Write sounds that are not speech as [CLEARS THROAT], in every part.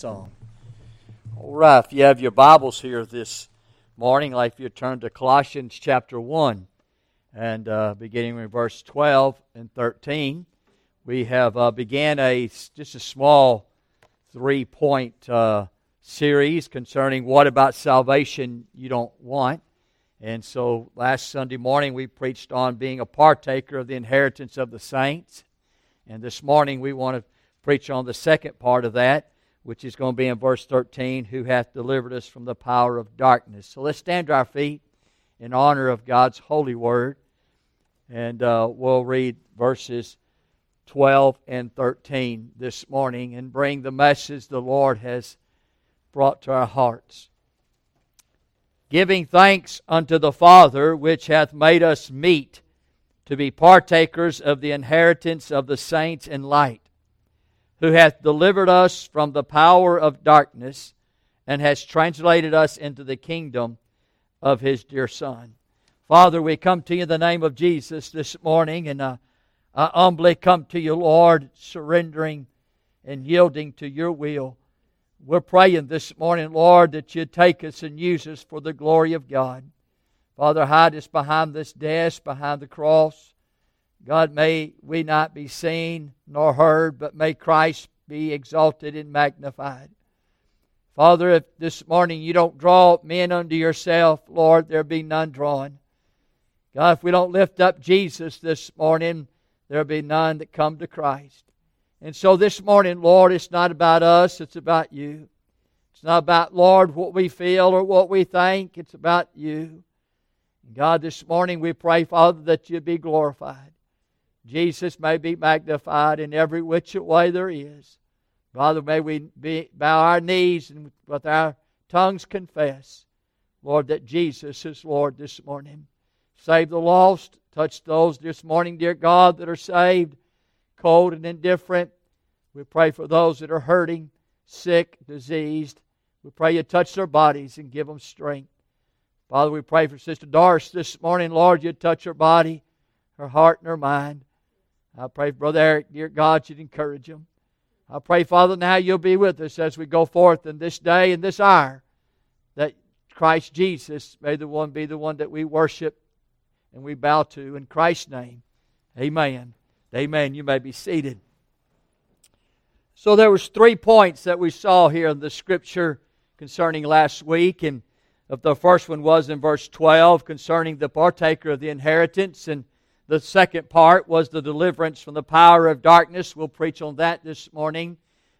song. All right, if you have your Bibles here this morning, like you turn to Colossians chapter 1 and uh, beginning with verse 12 and 13, we have uh, began a just a small three point uh, series concerning what about salvation you don't want. And so last Sunday morning we preached on being a partaker of the inheritance of the saints. And this morning we want to preach on the second part of that, which is going to be in verse 13 Who hath delivered us from the power of darkness. So let's stand to our feet in honor of God's holy word. And uh, we'll read verses 12 and 13 this morning and bring the message the Lord has brought to our hearts. Giving thanks unto the Father, which hath made us meet to be partakers of the inheritance of the saints in light who hath delivered us from the power of darkness and has translated us into the kingdom of his dear Son. Father, we come to you in the name of Jesus this morning, and uh, I humbly come to you, Lord, surrendering and yielding to your will. We're praying this morning, Lord, that you take us and use us for the glory of God. Father, hide us behind this desk, behind the cross. God, may we not be seen nor heard, but may Christ be exalted and magnified. Father, if this morning you don't draw men unto yourself, Lord, there be none drawn. God, if we don't lift up Jesus this morning, there'll be none that come to Christ. And so this morning, Lord, it's not about us, it's about you. It's not about, Lord, what we feel or what we think, it's about you. God, this morning we pray, Father, that you be glorified. Jesus may be magnified in every which way there is. Father, may we be, bow our knees and with our tongues confess, Lord, that Jesus is Lord this morning. Save the lost. Touch those this morning, dear God, that are saved, cold and indifferent. We pray for those that are hurting, sick, diseased. We pray you touch their bodies and give them strength. Father, we pray for Sister Doris this morning. Lord, you touch her body, her heart, and her mind. I pray, Brother Eric, dear God, you'd encourage him. I pray, Father, now you'll be with us as we go forth in this day and this hour, that Christ Jesus may the one be the one that we worship and we bow to in Christ's name. Amen. Amen. You may be seated. So there was three points that we saw here in the scripture concerning last week, and the first one was in verse 12 concerning the partaker of the inheritance, and the second part was the deliverance from the power of darkness. We'll preach on that this morning.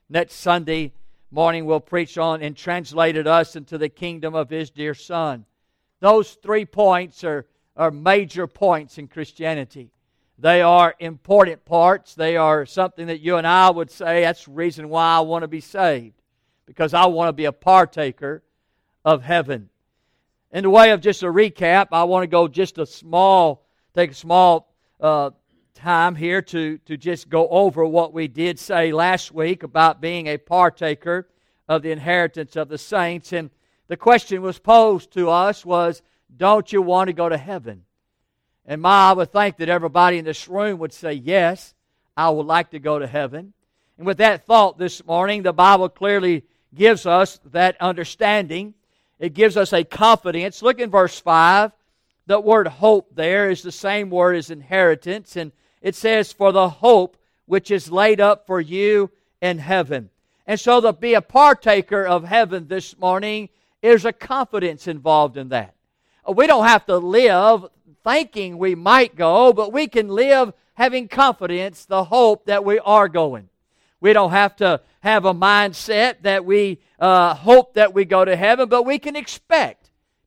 Next Sunday morning, we'll preach on and translated us into the kingdom of His dear Son. Those three points are, are major points in Christianity. They are important parts. They are something that you and I would say that's the reason why I want to be saved, because I want to be a partaker of heaven. In the way of just a recap, I want to go just a small take a small uh, time here to, to just go over what we did say last week about being a partaker of the inheritance of the saints. And the question was posed to us was, don't you want to go to heaven? And my, I would think that everybody in this room would say, yes, I would like to go to heaven. And with that thought this morning, the Bible clearly gives us that understanding. It gives us a confidence. Look in verse 5. The word hope there is the same word as inheritance, and it says, For the hope which is laid up for you in heaven. And so to be a partaker of heaven this morning, there's a confidence involved in that. We don't have to live thinking we might go, but we can live having confidence, the hope that we are going. We don't have to have a mindset that we uh, hope that we go to heaven, but we can expect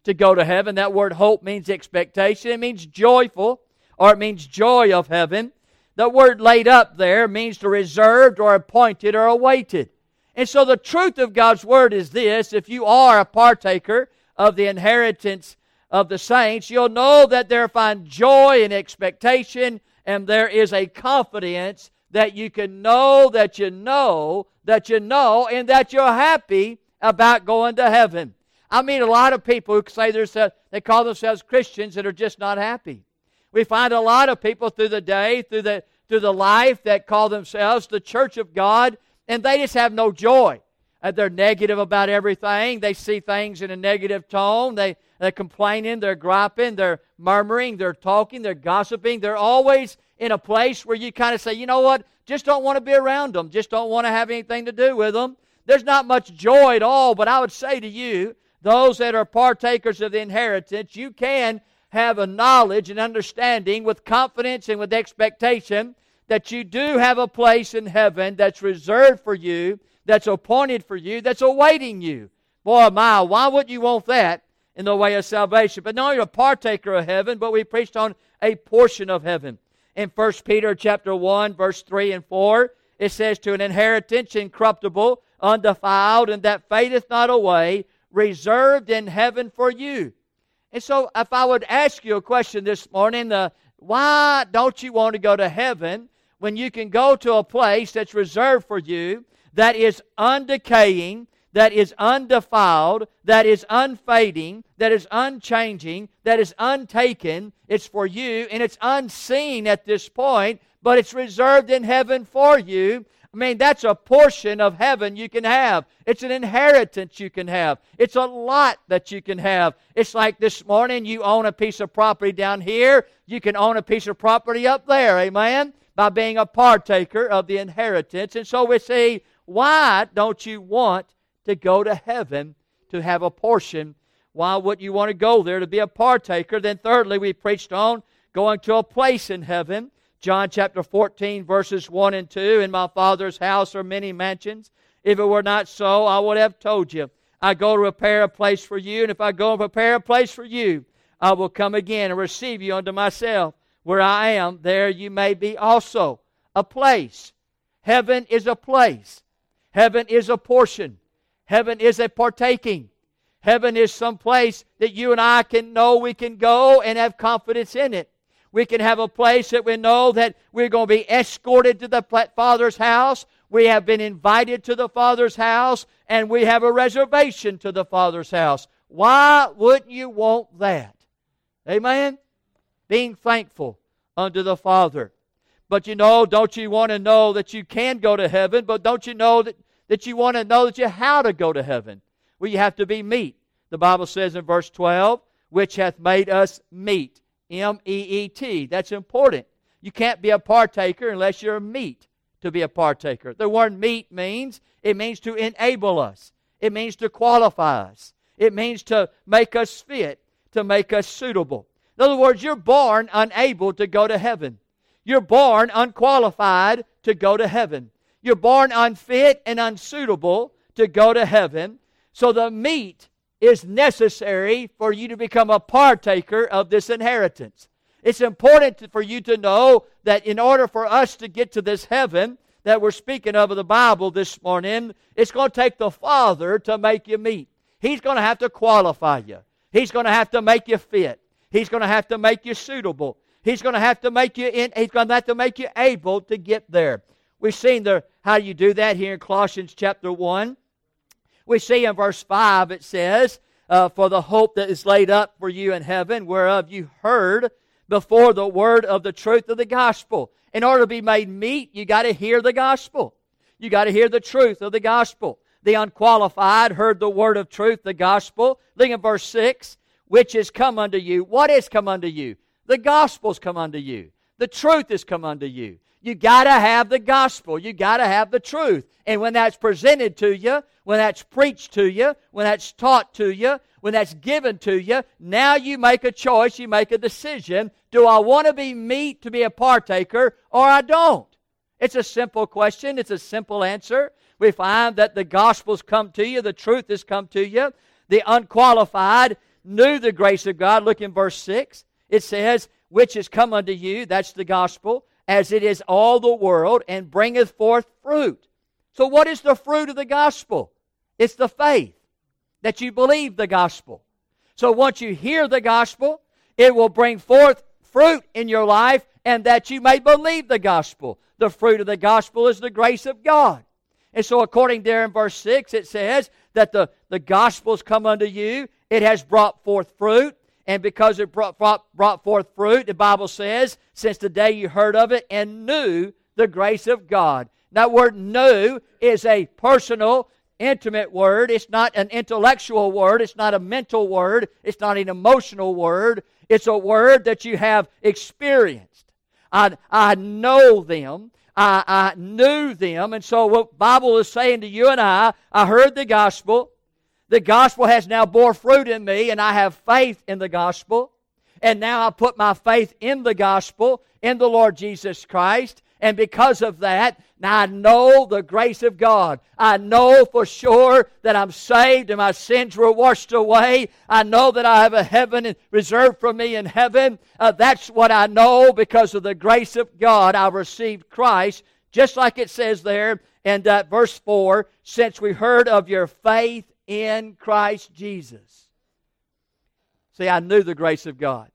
to go to heaven. That word hope means expectation, it means joyful, or it means joy of heaven. The word laid up there means to reserved or appointed or awaited. And so the truth of God's word is this if you are a partaker of the inheritance of the saints, you'll know that there find joy and expectation, and there is a confidence that you can know that you know that you know, and that you're happy about going to heaven. I meet a lot of people who say they're, they call themselves Christians that are just not happy. We find a lot of people through the day, through the, through the life that call themselves the church of God, and they just have no joy. Uh, they're negative about everything. They see things in a negative tone. They, they're complaining, they're griping, they're murmuring, they're talking, they're gossiping. They're always in a place where you kind of say, you know what, just don't want to be around them, just don't want to have anything to do with them. There's not much joy at all, but I would say to you, those that are partakers of the inheritance, you can have a knowledge and understanding with confidence and with expectation that you do have a place in heaven that's reserved for you, that's appointed for you, that's awaiting you. Boy, my, why wouldn't you want that in the way of salvation? But not only a partaker of heaven, but we preached on a portion of heaven. In 1 Peter chapter 1, verse 3 and 4, it says, To an inheritance incorruptible, undefiled, and that fadeth not away, reserved in heaven for you. And so, if I would ask you a question this morning, uh, why don't you want to go to heaven when you can go to a place that's reserved for you that is undecaying, that is undefiled, that is unfading, that is unchanging, that is untaken. It's for you, and it's unseen at this point, but it's reserved in heaven for you. I mean, that's a portion of heaven you can have. It's an inheritance you can have. It's a lot that you can have. It's like this morning you own a piece of property down here. You can own a piece of property up there. Amen? By being a partaker of the inheritance. And so we say, why don't you want to go to heaven to have a portion? Why would you want to go there to be a partaker? Then, thirdly, we preached on going to a place in heaven. John chapter 14, verses 1 and 2 In my Father's house are many mansions. If it were not so, I would have told you. I go to prepare a place for you, and if I go and prepare a place for you, I will come again and receive you unto myself. Where I am, there you may be also. A place. Heaven is a place. Heaven is a portion. Heaven is a partaking. Heaven is some place that you and I can know we can go and have confidence in it. We can have a place that we know that we're going to be escorted to the Father's house. We have been invited to the Father's house, and we have a reservation to the Father's house. Why wouldn't you want that? Amen? Being thankful unto the Father. But you know, don't you want to know that you can go to heaven, but don't you know that, that you want to know that you how to go to heaven? Well, you have to be meet. The Bible says in verse 12, which hath made us meet M E E T. That's important. You can't be a partaker unless you're a meet to be a partaker. The word meet means it means to enable us. It means to qualify us. It means to make us fit, to make us suitable. In other words, you're born unable to go to heaven. You're born unqualified to go to heaven. You're born unfit and unsuitable to go to heaven. So the meet is necessary for you to become a partaker of this inheritance. It's important for you to know that in order for us to get to this heaven that we're speaking of in the Bible this morning, it's going to take the Father to make you meet. He's going to have to qualify you. He's going to have to make you fit. He's going to have to make you suitable. He's going to have to make you in, he's going to have to make you able to get there. We've seen the how you do that here in Colossians chapter 1. We see in verse 5 it says, uh, For the hope that is laid up for you in heaven, whereof you heard before the word of the truth of the gospel. In order to be made meet, you got to hear the gospel. You got to hear the truth of the gospel. The unqualified heard the word of truth, the gospel. Look at verse 6 which is come unto you. What is come unto you? The gospel's come unto you. The truth has come unto you. You got to have the gospel. You got to have the truth. And when that's presented to you, when that's preached to you, when that's taught to you, when that's given to you, now you make a choice, you make a decision. Do I want to be meet to be a partaker or I don't? It's a simple question, it's a simple answer. We find that the gospel's come to you, the truth has come to you. The unqualified knew the grace of God. Look in verse 6. It says, Which is come unto you, that's the gospel as it is all the world, and bringeth forth fruit. So, what is the fruit of the gospel? It's the faith that you believe the gospel. So, once you hear the gospel, it will bring forth fruit in your life, and that you may believe the gospel. The fruit of the gospel is the grace of God. And so, according there in verse 6, it says that the, the gospel's come unto you, it has brought forth fruit, and because it brought, brought forth fruit, the Bible says, since the day you heard of it and knew the grace of God. That word knew is a personal intimate word. It's not an intellectual word. It's not a mental word. It's not an emotional word. It's a word that you have experienced. I, I know them. I, I knew them. And so what Bible is saying to you and I, I heard the gospel. The gospel has now bore fruit in me, and I have faith in the gospel. And now I put my faith in the gospel, in the Lord Jesus Christ. And because of that, now I know the grace of God. I know for sure that I'm saved and my sins were washed away. I know that I have a heaven reserved for me in heaven. Uh, that's what I know because of the grace of God. I received Christ, just like it says there in uh, verse 4 since we heard of your faith in Christ Jesus. See, I knew the grace of God.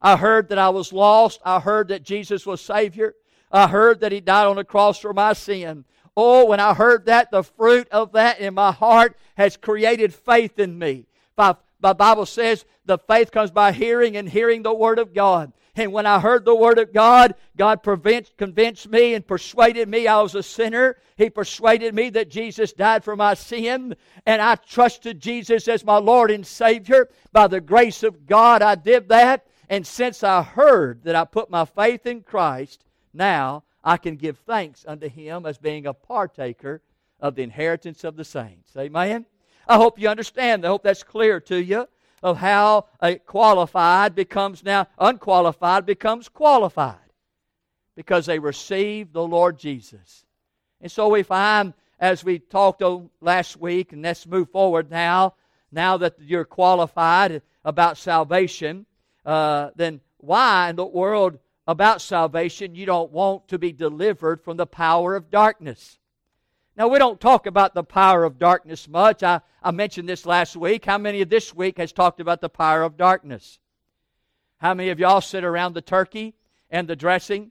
I heard that I was lost. I heard that Jesus was Savior. I heard that He died on the cross for my sin. Oh, when I heard that, the fruit of that in my heart has created faith in me. My, my Bible says the faith comes by hearing and hearing the Word of God. And when I heard the Word of God, God convinced me and persuaded me I was a sinner. He persuaded me that Jesus died for my sin. And I trusted Jesus as my Lord and Savior. By the grace of God, I did that. And since I heard that I put my faith in Christ, now I can give thanks unto him as being a partaker of the inheritance of the saints. Amen? I hope you understand. I hope that's clear to you of how a qualified becomes now unqualified becomes qualified because they receive the Lord Jesus. And so we find, as we talked last week, and let's move forward now, now that you're qualified about salvation, uh, then why in the world about salvation, you don't want to be delivered from the power of darkness. Now, we don't talk about the power of darkness much. I, I mentioned this last week. How many of this week has talked about the power of darkness? How many of y'all sit around the turkey and the dressing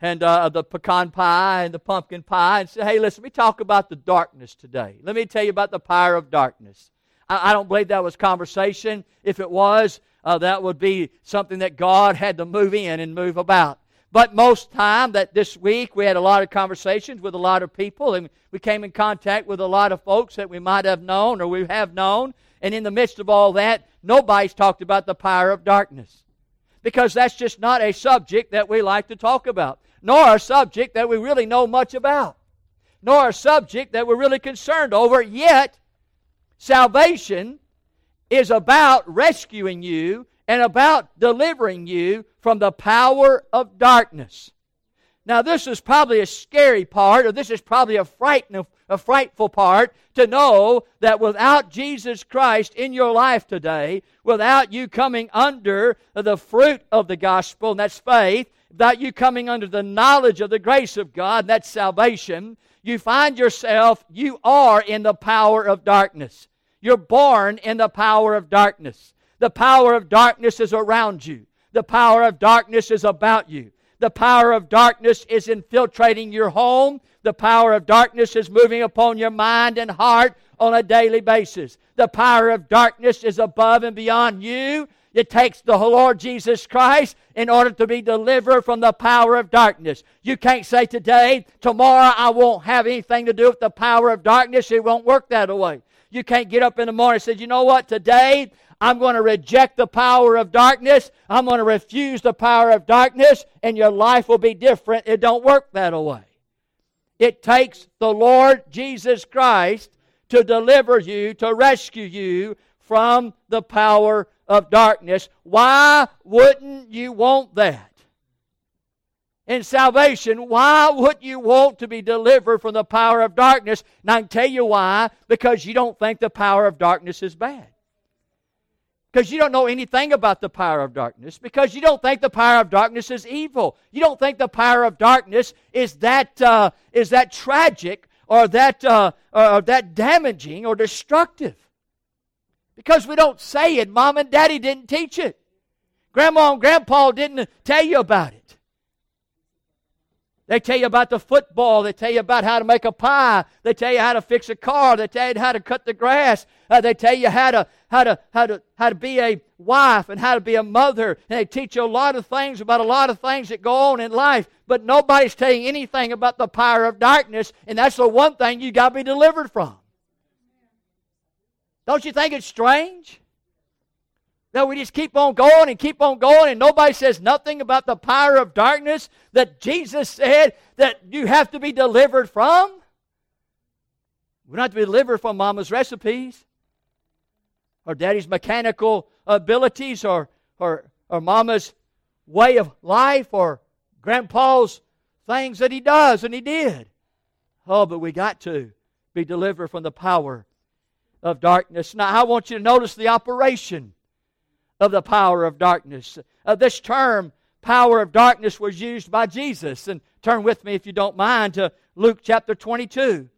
and uh, the pecan pie and the pumpkin pie and say, hey, listen, let me talk about the darkness today. Let me tell you about the power of darkness. I, I don't believe that was conversation. If it was, uh, that would be something that God had to move in and move about. But most time that this week we had a lot of conversations with a lot of people and we came in contact with a lot of folks that we might have known or we have known. And in the midst of all that, nobody's talked about the power of darkness. Because that's just not a subject that we like to talk about, nor a subject that we really know much about, nor a subject that we're really concerned over. Yet, salvation is about rescuing you and about delivering you from the power of darkness. Now, this is probably a scary part, or this is probably a, a frightful part to know that without Jesus Christ in your life today, without you coming under the fruit of the gospel, and that's faith, without you coming under the knowledge of the grace of God, and that's salvation, you find yourself, you are in the power of darkness. You're born in the power of darkness. The power of darkness is around you. The power of darkness is about you. The power of darkness is infiltrating your home. The power of darkness is moving upon your mind and heart on a daily basis. The power of darkness is above and beyond you. It takes the Lord Jesus Christ in order to be delivered from the power of darkness. You can't say today, tomorrow I won't have anything to do with the power of darkness. It won't work that way. You can't get up in the morning and say, you know what, today I'm going to reject the power of darkness. I'm going to refuse the power of darkness, and your life will be different. It don't work that way. It takes the Lord Jesus Christ to deliver you, to rescue you from the power of darkness. Why wouldn't you want that? in salvation, why would you want to be delivered from the power of darkness? And I can tell you why. Because you don't think the power of darkness is bad. Because you don't know anything about the power of darkness. Because you don't think the power of darkness is evil. You don't think the power of darkness is that, uh, is that tragic or that, uh, or that damaging or destructive. Because we don't say it. Mom and daddy didn't teach it. Grandma and grandpa didn't tell you about it. They tell you about the football. They tell you about how to make a pie. They tell you how to fix a car. They tell you how to cut the grass. Uh, they tell you how to, how, to, how, to, how to be a wife and how to be a mother. And they teach you a lot of things about a lot of things that go on in life. But nobody's telling anything about the power of darkness. And that's the one thing you got to be delivered from. Don't you think it's strange? That we just keep on going and keep on going, and nobody says nothing about the power of darkness that Jesus said that you have to be delivered from? We're not to be delivered from mama's recipes or daddy's mechanical abilities or, or, or mama's way of life or grandpa's things that he does and he did. Oh, but we got to be delivered from the power of darkness. Now, I want you to notice the operation of the power of darkness. Uh, this term, power of darkness, was used by Jesus. And turn with me, if you don't mind, to Luke chapter 22.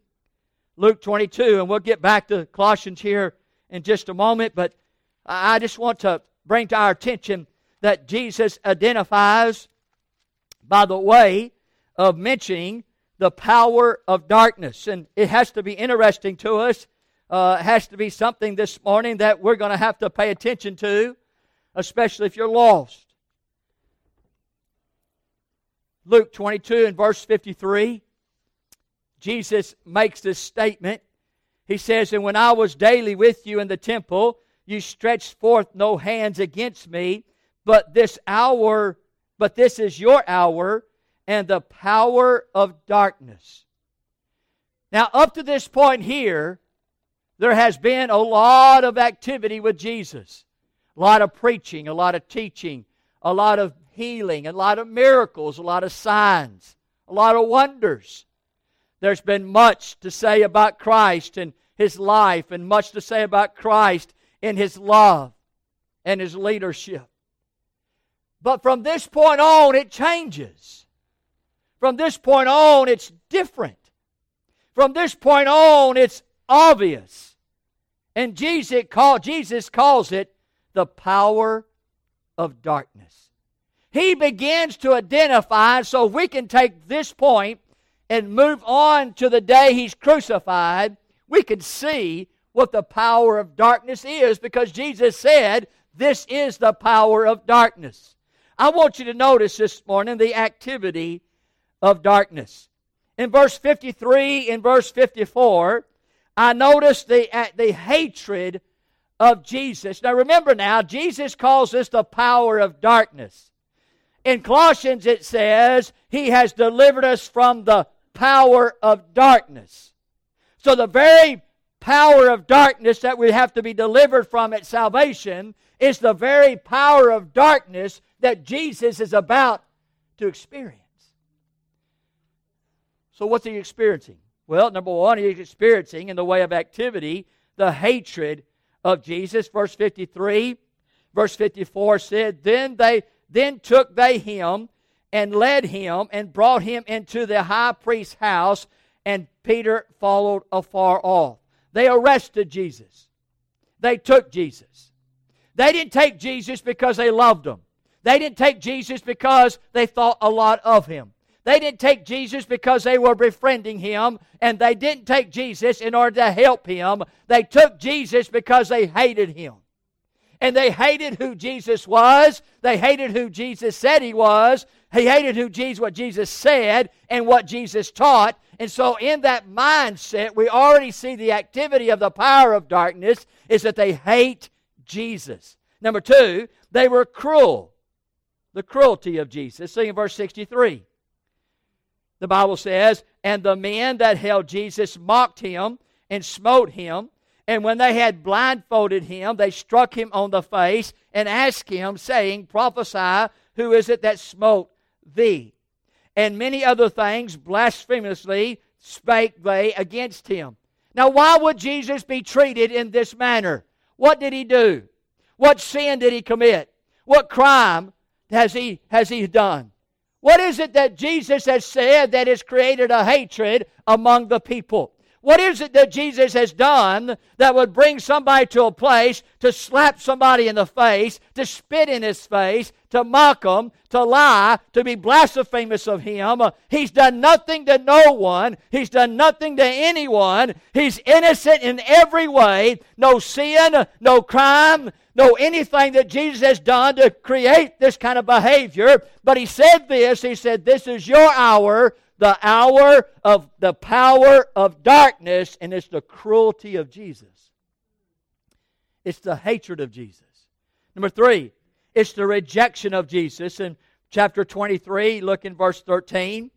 Luke 22, and we'll get back to Colossians here in just a moment, but I just want to bring to our attention that Jesus identifies by the way of mentioning the power of darkness. And it has to be interesting to us. Uh, it has to be something this morning that we're going to have to pay attention to, especially if you're lost. Luke 22 and verse 53, Jesus makes this statement. He says, And when I was daily with you in the temple, you stretched forth no hands against me, but this hour, but this is your hour and the power of darkness. Now, up to this point here, there has been a lot of activity with Jesus. A lot of preaching, a lot of teaching, a lot of healing, a lot of miracles, a lot of signs, a lot of wonders. There's been much to say about Christ and his life, and much to say about Christ in his love and his leadership. But from this point on, it changes. From this point on, it's different. From this point on, it's obvious. And Jesus, call, Jesus calls it the power of darkness. He begins to identify, so we can take this point and move on to the day he's crucified, we can see what the power of darkness is because Jesus said, This is the power of darkness. I want you to notice this morning the activity of darkness. In verse 53, in verse 54, I notice the, the hatred of Jesus. Now remember now, Jesus calls this the power of darkness. In Colossians it says, He has delivered us from the power of darkness. So the very power of darkness that we have to be delivered from at salvation is the very power of darkness that Jesus is about to experience. So, what's he experiencing? Well, number one, he's experiencing in the way of activity the hatred of Jesus. Verse 53, verse 54 said, Then they then took they him and led him and brought him into the high priest's house, and Peter followed afar off. They arrested Jesus. They took Jesus. They didn't take Jesus because they loved him. They didn't take Jesus because they thought a lot of him. They didn't take Jesus because they were befriending him, and they didn't take Jesus in order to help him. They took Jesus because they hated him. And they hated who Jesus was. They hated who Jesus said he was. He hated who Jesus, what Jesus said and what Jesus taught. And so, in that mindset, we already see the activity of the power of darkness is that they hate Jesus. Number two, they were cruel. The cruelty of Jesus. See in verse 63. The Bible says, And the men that held Jesus mocked him and smote him. And when they had blindfolded him, they struck him on the face and asked him, saying, Prophesy, who is it that smote thee? and many other things blasphemously spake they against him. Now, why would Jesus be treated in this manner? What did he do? What sin did he commit? What crime has he, has he done? What is it that Jesus has said that has created a hatred among the people? What is it that Jesus has done that would bring somebody to a place to slap somebody in the face, to spit in his face, to mock him, to lie, to be blasphemous of him? He's done nothing to no one. He's done nothing to anyone. He's innocent in every way. No sin, no crime, no anything that Jesus has done to create this kind of behavior. But he said this He said, This is your hour the hour of the power of darkness, and it's the cruelty of Jesus. it's the hatred of Jesus. Number three, it's the rejection of Jesus. In chapter 23, look in verse 13.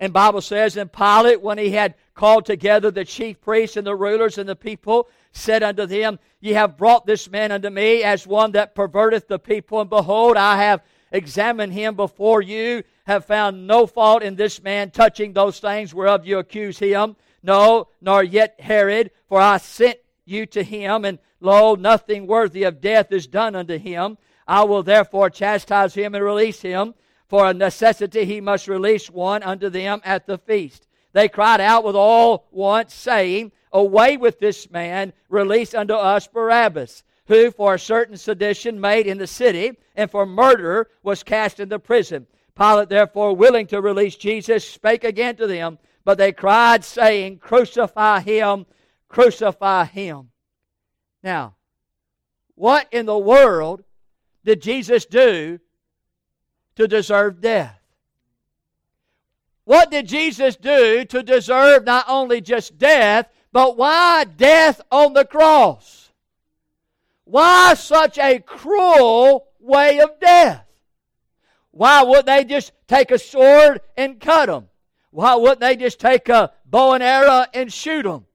And Bible says, And Pilate, when he had called together the chief priests and the rulers and the people, said unto them, Ye have brought this man unto me as one that perverteth the people, and behold, I have examined him before you, have found no fault in this man touching those things whereof you accuse him. No, nor yet Herod, for I sent you to him, and lo, nothing worthy of death is done unto him. I will therefore chastise him and release him. For a necessity he must release one unto them at the feast. They cried out with all once, saying, Away with this man, release unto us Barabbas, who for a certain sedition made in the city, and for murder was cast into prison. Pilate, therefore, willing to release Jesus, spake again to them, but they cried, saying, Crucify him, crucify him. Now, what in the world did Jesus do to deserve death? What did Jesus do to deserve not only just death, but why death on the cross? Why such a cruel way of death? Why wouldn't they just take a sword and cut him? Why wouldn't they just take a bow and arrow and shoot him?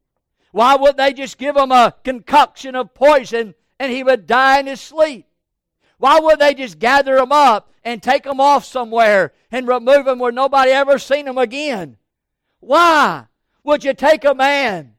Why wouldn't they just give him a concoction of poison and he would die in his sleep? Why wouldn't they just gather him up and take him off somewhere and remove him where nobody ever seen him again? Why would you take a man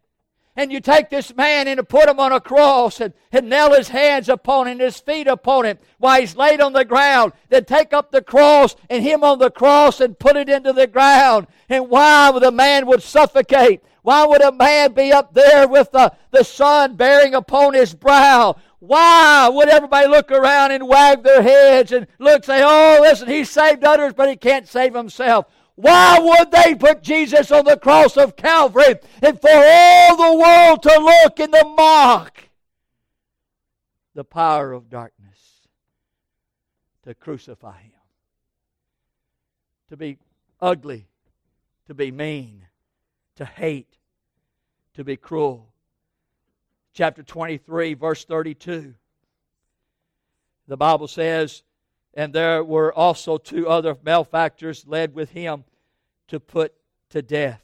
and you take this man and put him on a cross and, and nail his hands upon him, his feet upon him while he's laid on the ground, then take up the cross and him on the cross and put it into the ground. And why the man would suffocate? Why would a man be up there with the, the sun bearing upon his brow? Why would everybody look around and wag their heads and look say, oh, listen, he saved others, but he can't save himself? Why would they put Jesus on the cross of Calvary and for all the world to look and to mock the power of darkness to crucify him? To be ugly, to be mean, to hate, to be cruel. Chapter 23, verse 32. The Bible says, And there were also two other malefactors led with him to put to death.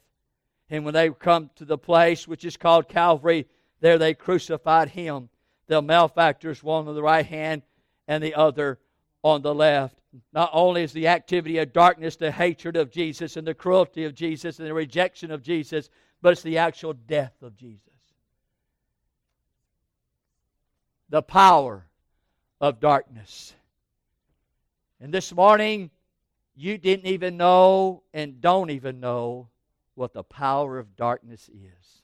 And when they come to the place which is called Calvary, there they crucified him. The malefactors, one on the right hand and the other on the left. Not only is the activity of darkness the hatred of Jesus and the cruelty of Jesus and the rejection of Jesus, but it's the actual death of Jesus. The power of darkness. And this morning, you didn't even know and don't even know what the power of darkness is.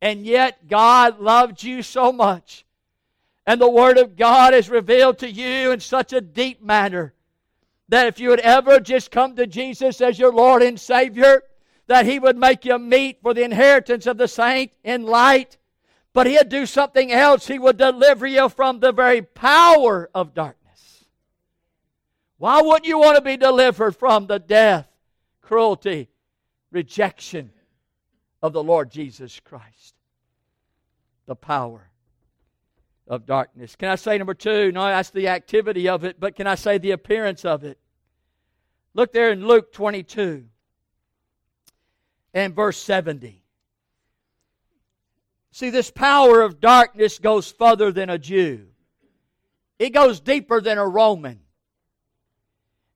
And yet, God loved you so much. And the Word of God is revealed to you in such a deep manner that if you would ever just come to Jesus as your Lord and Savior, that He would make you meet for the inheritance of the saint in light. But He'd do something else. He would deliver you from the very power of darkness. Why wouldn't you want to be delivered from the death, cruelty, rejection of the Lord Jesus Christ? The power of darkness. Can I say number two? No, that's the activity of it, but can I say the appearance of it? Look there in Luke 22 and verse 70. See, this power of darkness goes further than a Jew, it goes deeper than a Roman.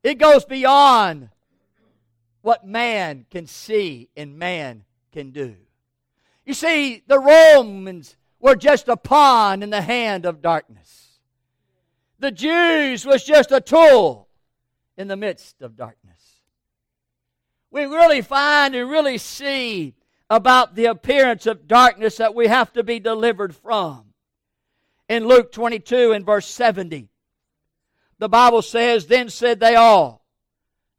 It goes beyond what man can see and man can do. You see, the Romans were just a pawn in the hand of darkness. The Jews was just a tool in the midst of darkness. We really find and really see about the appearance of darkness that we have to be delivered from. In Luke 22 and verse 70, the Bible says, Then said they all,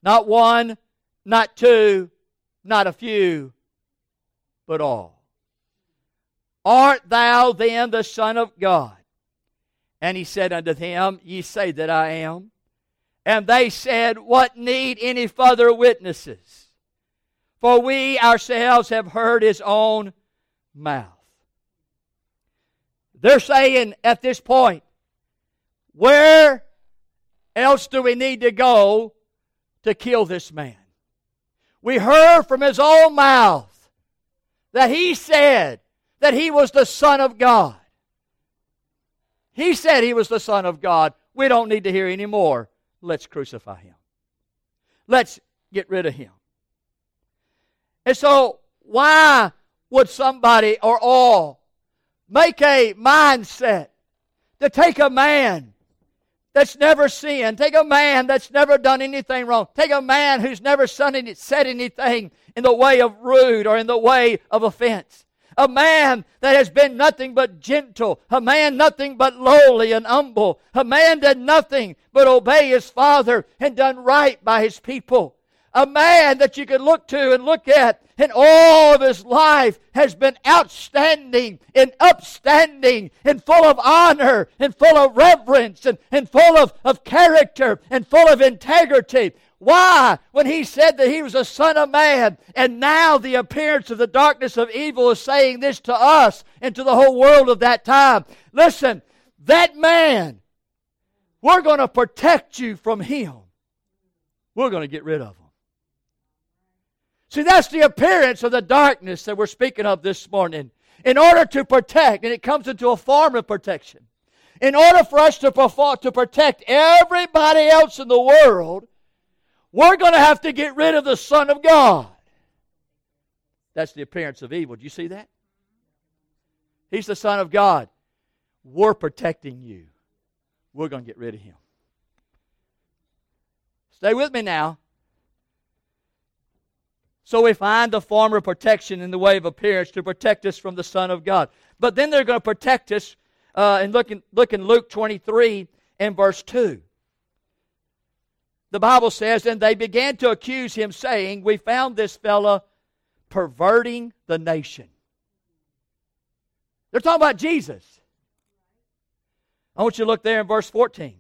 not one, not two, not a few, but all. Art thou then the Son of God? And he said unto them, Ye say that I am. And they said, What need any further witnesses? For we ourselves have heard his own mouth. they're saying at this point, where else do we need to go to kill this man? We heard from his own mouth that he said that he was the Son of God. He said he was the Son of God. We don't need to hear any more. Let's crucify him. Let's get rid of him. And so, why would somebody or all make a mindset to take a man that's never sinned, take a man that's never done anything wrong, take a man who's never said anything in the way of rude or in the way of offense, a man that has been nothing but gentle, a man nothing but lowly and humble, a man that nothing but obey his father and done right by his people a man that you could look to and look at and all of his life has been outstanding and upstanding and full of honor and full of reverence and, and full of, of character and full of integrity. Why? When he said that he was a son of man, and now the appearance of the darkness of evil is saying this to us and to the whole world of that time. Listen, that man, we're going to protect you from him. We're going to get rid of him. See, that's the appearance of the darkness that we're speaking of this morning. In order to protect, and it comes into a form of protection. In order for us to, perform, to protect everybody else in the world, we're going to have to get rid of the Son of God. That's the appearance of evil. Do you see that? He's the Son of God. We're protecting you. We're going to get rid of him. Stay with me now. So we find the form of protection in the way of appearance to protect us from the Son of God. But then they're going to protect us, uh, and look in, look in Luke 23 and verse 2. The Bible says, And they began to accuse him, saying, We found this fellow perverting the nation. They're talking about Jesus. I want you to look there in verse 14.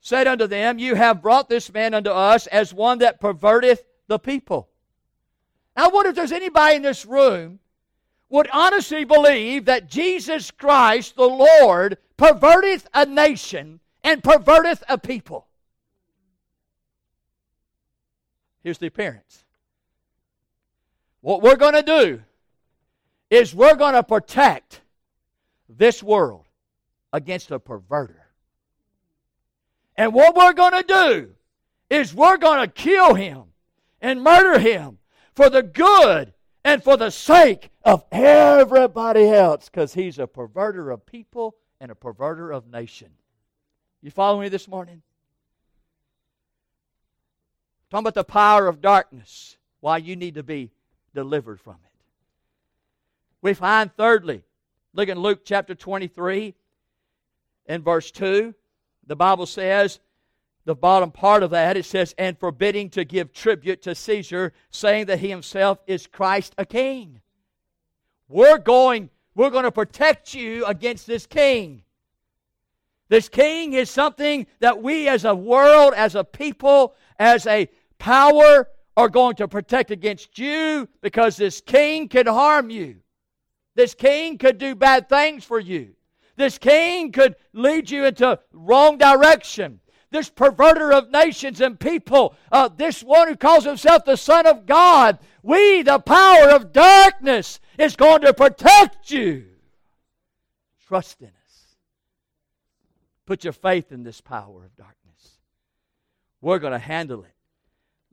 Said unto them, You have brought this man unto us as one that perverteth the people. I wonder if there's anybody in this room would honestly believe that Jesus Christ, the Lord, perverteth a nation and perverteth a people. Here's the appearance. What we're going to do is we're going to protect this world against a perverter. And what we're going to do is we're going to kill him and murder him for the good and for the sake of everybody else because he's a perverter of people and a perverter of nation. You follow me this morning? Talking about the power of darkness, why you need to be delivered from it. We find, thirdly, look in Luke chapter 23 and verse 2. The Bible says, the bottom part of that, it says, and forbidding to give tribute to Caesar, saying that he himself is Christ a king. We're going, we're going to protect you against this king. This king is something that we as a world, as a people, as a power are going to protect against you because this king could harm you. This king could do bad things for you. This king could lead you into wrong direction this perverter of nations and people, uh, this one who calls himself the Son of God, we, the power of darkness, is going to protect you. Trust in us. Put your faith in this power of darkness. We're going to handle it.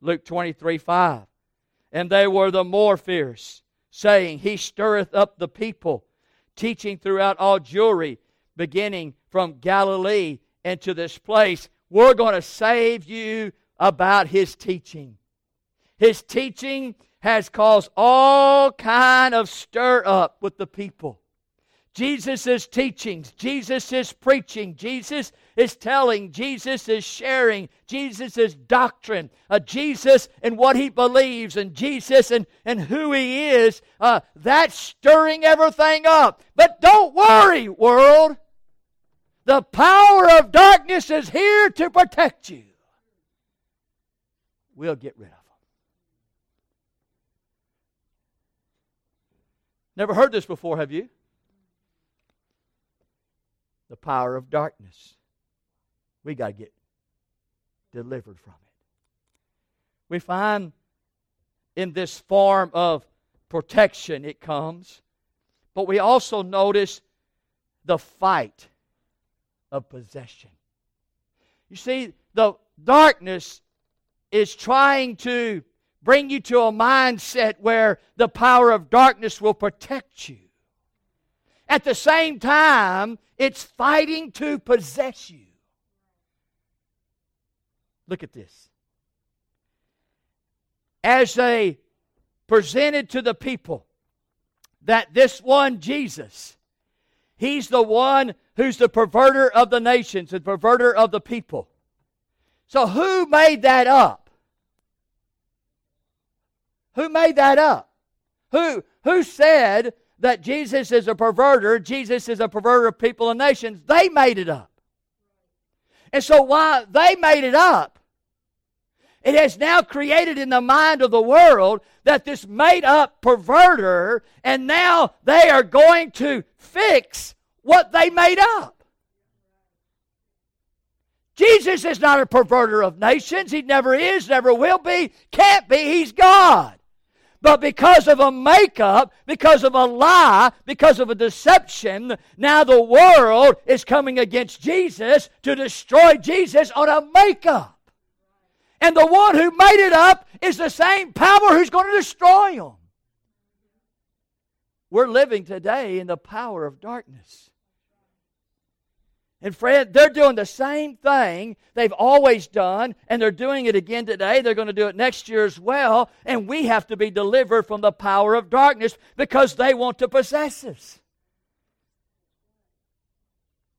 Luke 23 5. And they were the more fierce, saying, He stirreth up the people, teaching throughout all Jewry, beginning from Galilee into this place we're going to save you about his teaching. His teaching has caused all kind of stir up with the people. Jesus' teachings, Jesus preaching, Jesus is telling, Jesus is sharing, Jesus' doctrine, uh, Jesus and what he believes, and Jesus and, and who he is, uh, that's stirring everything up. But don't worry, world. The power of darkness is here to protect you. We'll get rid of them. Never heard this before, have you? the power of darkness. We got to get delivered from it. We find in this form of protection it comes, but we also notice the fight of possession. You see, the darkness is trying to bring you to a mindset where the power of darkness will protect you. At the same time, it's fighting to possess you. Look at this. As they presented to the people that this one Jesus, he's the one who's the perverter of the nations, the perverter of the people. So, who made that up? Who made that up? Who, who said that Jesus is a perverter, Jesus is a perverter of people and nations? They made it up. And so, why they made it up, it has now created in the mind of the world that this made up perverter, and now they are going to fix what they made up. Jesus is not a perverter of nations. He never is, never will be, can't be. He's God. But because of a makeup, because of a lie, because of a deception, now the world is coming against Jesus to destroy Jesus on a makeup. And the one who made it up is the same power who's going to destroy him. We're living today in the power of darkness. And friend, they're doing the same thing they've always done, and they're doing it again today. They're going to do it next year as well. And we have to be delivered from the power of darkness because they want to possess us.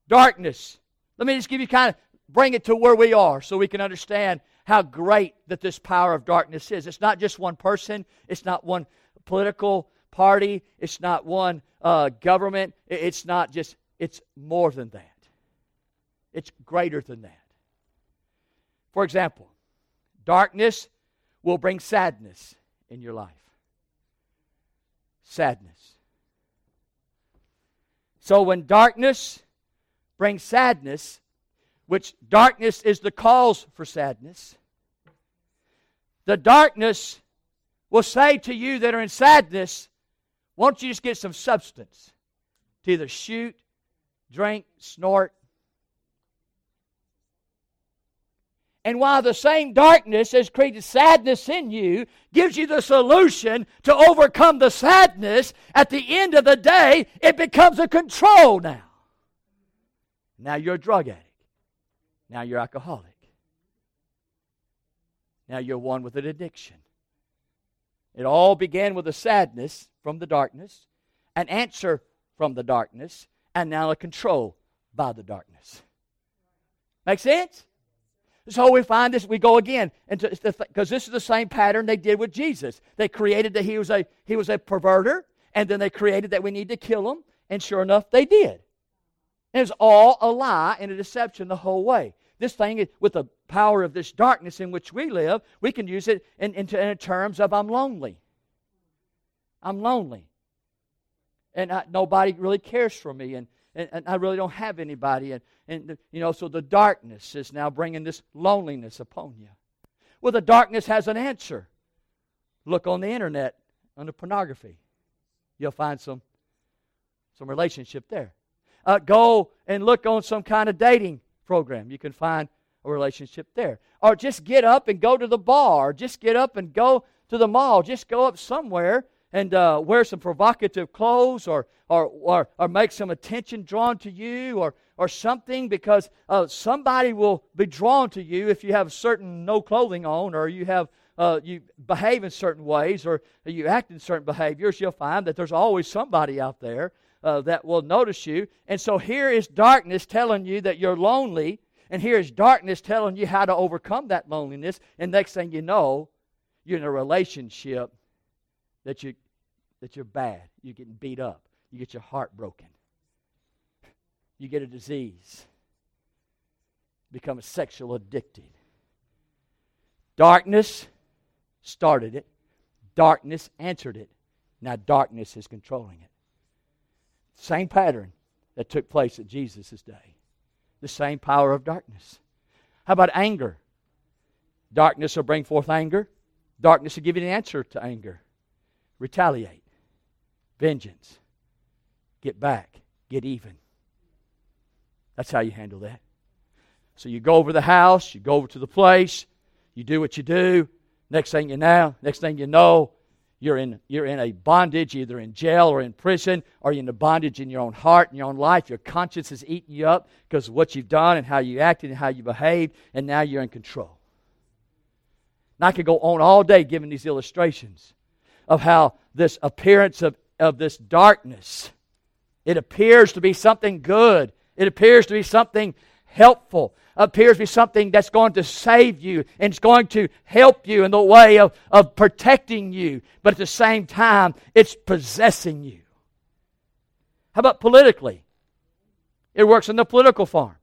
Darkness. Let me just give you kind of bring it to where we are so we can understand how great that this power of darkness is. It's not just one person, it's not one political party, it's not one uh, government, it's not just, it's more than that. It's greater than that. For example, darkness will bring sadness in your life. Sadness. So when darkness brings sadness, which darkness is the cause for sadness, the darkness will say to you that are in sadness, won't you just get some substance to either shoot, drink, snort, And while the same darkness has created sadness in you, gives you the solution to overcome the sadness, at the end of the day, it becomes a control now. Now you're a drug addict. Now you're alcoholic. Now you're one with an addiction. It all began with a sadness from the darkness, an answer from the darkness, and now a control by the darkness. Make sense? So we find this, we go again, because this is the same pattern they did with Jesus. They created that he was a he was a perverter, and then they created that we need to kill him, and sure enough, they did. And it was all a lie and a deception the whole way. This thing, with the power of this darkness in which we live, we can use it in, in, in terms of I'm lonely. I'm lonely. And I, nobody really cares for me. And and, and, I really don't have anybody. And, and, you know, so the darkness is now bringing this loneliness upon you. Well, the darkness has an answer. Look on the internet under pornography. You'll find some, some relationship there. Uh, go and look on some kind of dating program. You can find a relationship there. Or just get up and go to the bar. Just get up and go to the mall. Just go up somewhere and uh, wear some provocative clothes or, or, or, or, make some attention drawn to you or, or something because uh, somebody will be drawn to you if you have certain no clothing on or you have uh, you behave in certain ways or you act in certain behaviors you'll find that there's always somebody out there uh, that will notice you and so here is darkness telling you that you're lonely and here is darkness telling you how to overcome that loneliness and next thing you know you're in a relationship that you that you're bad. You're getting beat up. You get your heart broken. You get a disease. Become a sexual addicted. Darkness started it. Darkness answered it. Now darkness is controlling it. Same pattern. that took place at Jesus' day. The same power of darkness. How about anger? Darkness will bring forth anger. Darkness will give you an answer to anger. Retaliate. Vengeance. Get back. Get even. That's how you handle that. So you go over the house, you go over to the place, you do what you do. Next thing you know, next thing you know, you're in, you're in a bondage, either in jail or in prison, or you're in a bondage in your own heart and your own life. Your conscience is eating you up because of what you've done and how you acted and how you behaved, and now you're in control. And I could go on all day giving these illustrations of how this appearance of, of this darkness, it appears to be something good. It appears to be something helpful appears to be something that's going to save you and it's going to help you in the way of, of protecting you, but at the same time, it's possessing you. How about politically? It works in the political farm.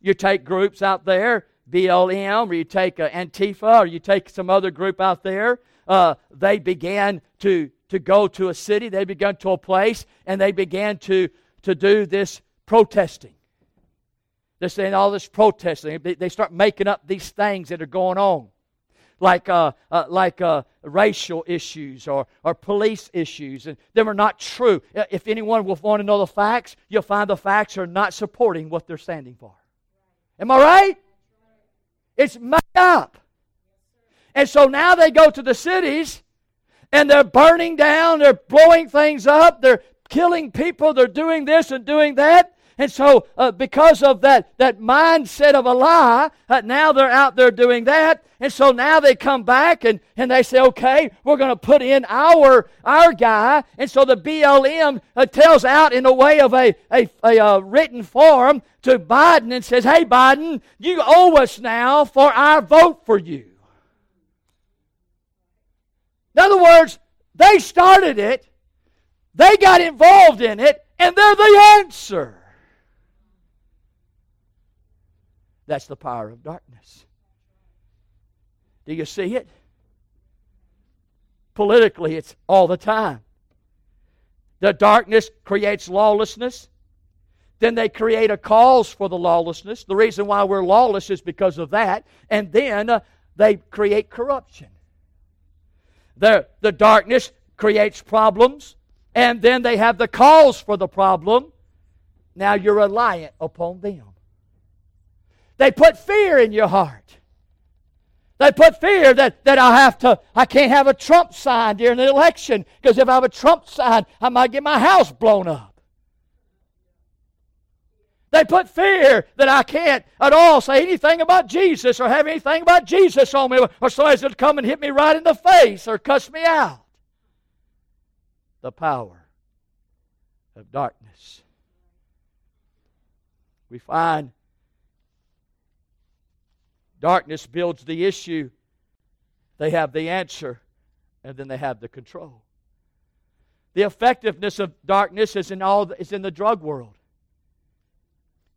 You take groups out there, BLM, or you take uh, Antifa, or you take some other group out there. Uh, they began to, to go to a city, they began to a place, and they began to, to do this protesting. They're saying all this protesting. They start making up these things that are going on, like, uh, uh, like uh, racial issues or, or police issues, and them are not true. If anyone will want to know the facts, you'll find the facts are not supporting what they're standing for. Am I right? It's made up. And so now they go to the cities and they're burning down, they're blowing things up, they're killing people, they're doing this and doing that. And so, uh, because of that, that mindset of a lie, uh, now they're out there doing that. And so now they come back and, and they say, okay, we're going to put in our, our guy. And so the BLM uh, tells out in the way of a, a, a, a uh, written form to Biden and says, hey, Biden, you owe us now for our vote for you. In other words, they started it, they got involved in it, and they're the answer. That's the power of darkness. Do you see it? Politically, it's all the time. The darkness creates lawlessness. Then they create a cause for the lawlessness. The reason why we're lawless is because of that. And then uh, they create corruption. The, the darkness creates problems. And then they have the cause for the problem. Now you're reliant upon them. They put fear in your heart. They put fear that, that I have to, I can't have a Trump sign during the election because if I have a Trump sign, I might get my house blown up. They put fear that I can't at all say anything about Jesus or have anything about Jesus on me or somebody's going to come and hit me right in the face or cuss me out. The power of darkness. We find Darkness builds the issue, they have the answer, and then they have the control. The effectiveness of darkness is in all is in the drug world.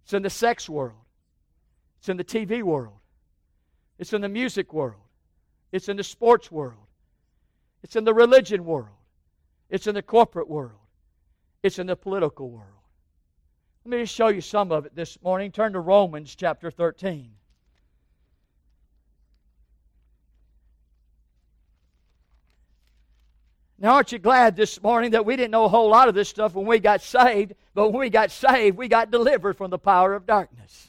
It's in the sex world. It's in the TV world. It's in the music world. It's in the sports world. It's in the religion world. It's in the corporate world. It's in the political world. Let me just show you some of it this morning. Turn to Romans chapter 13. Now, aren't you glad this morning that we didn't know a whole lot of this stuff when we got saved, but when we got saved, we got delivered from the power of darkness?